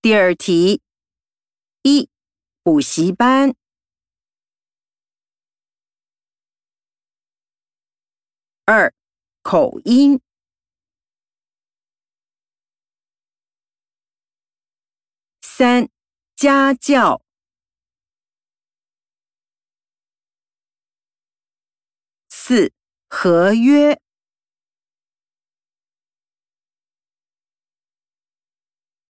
第二题。一补习班。二口音。三家教。四合约。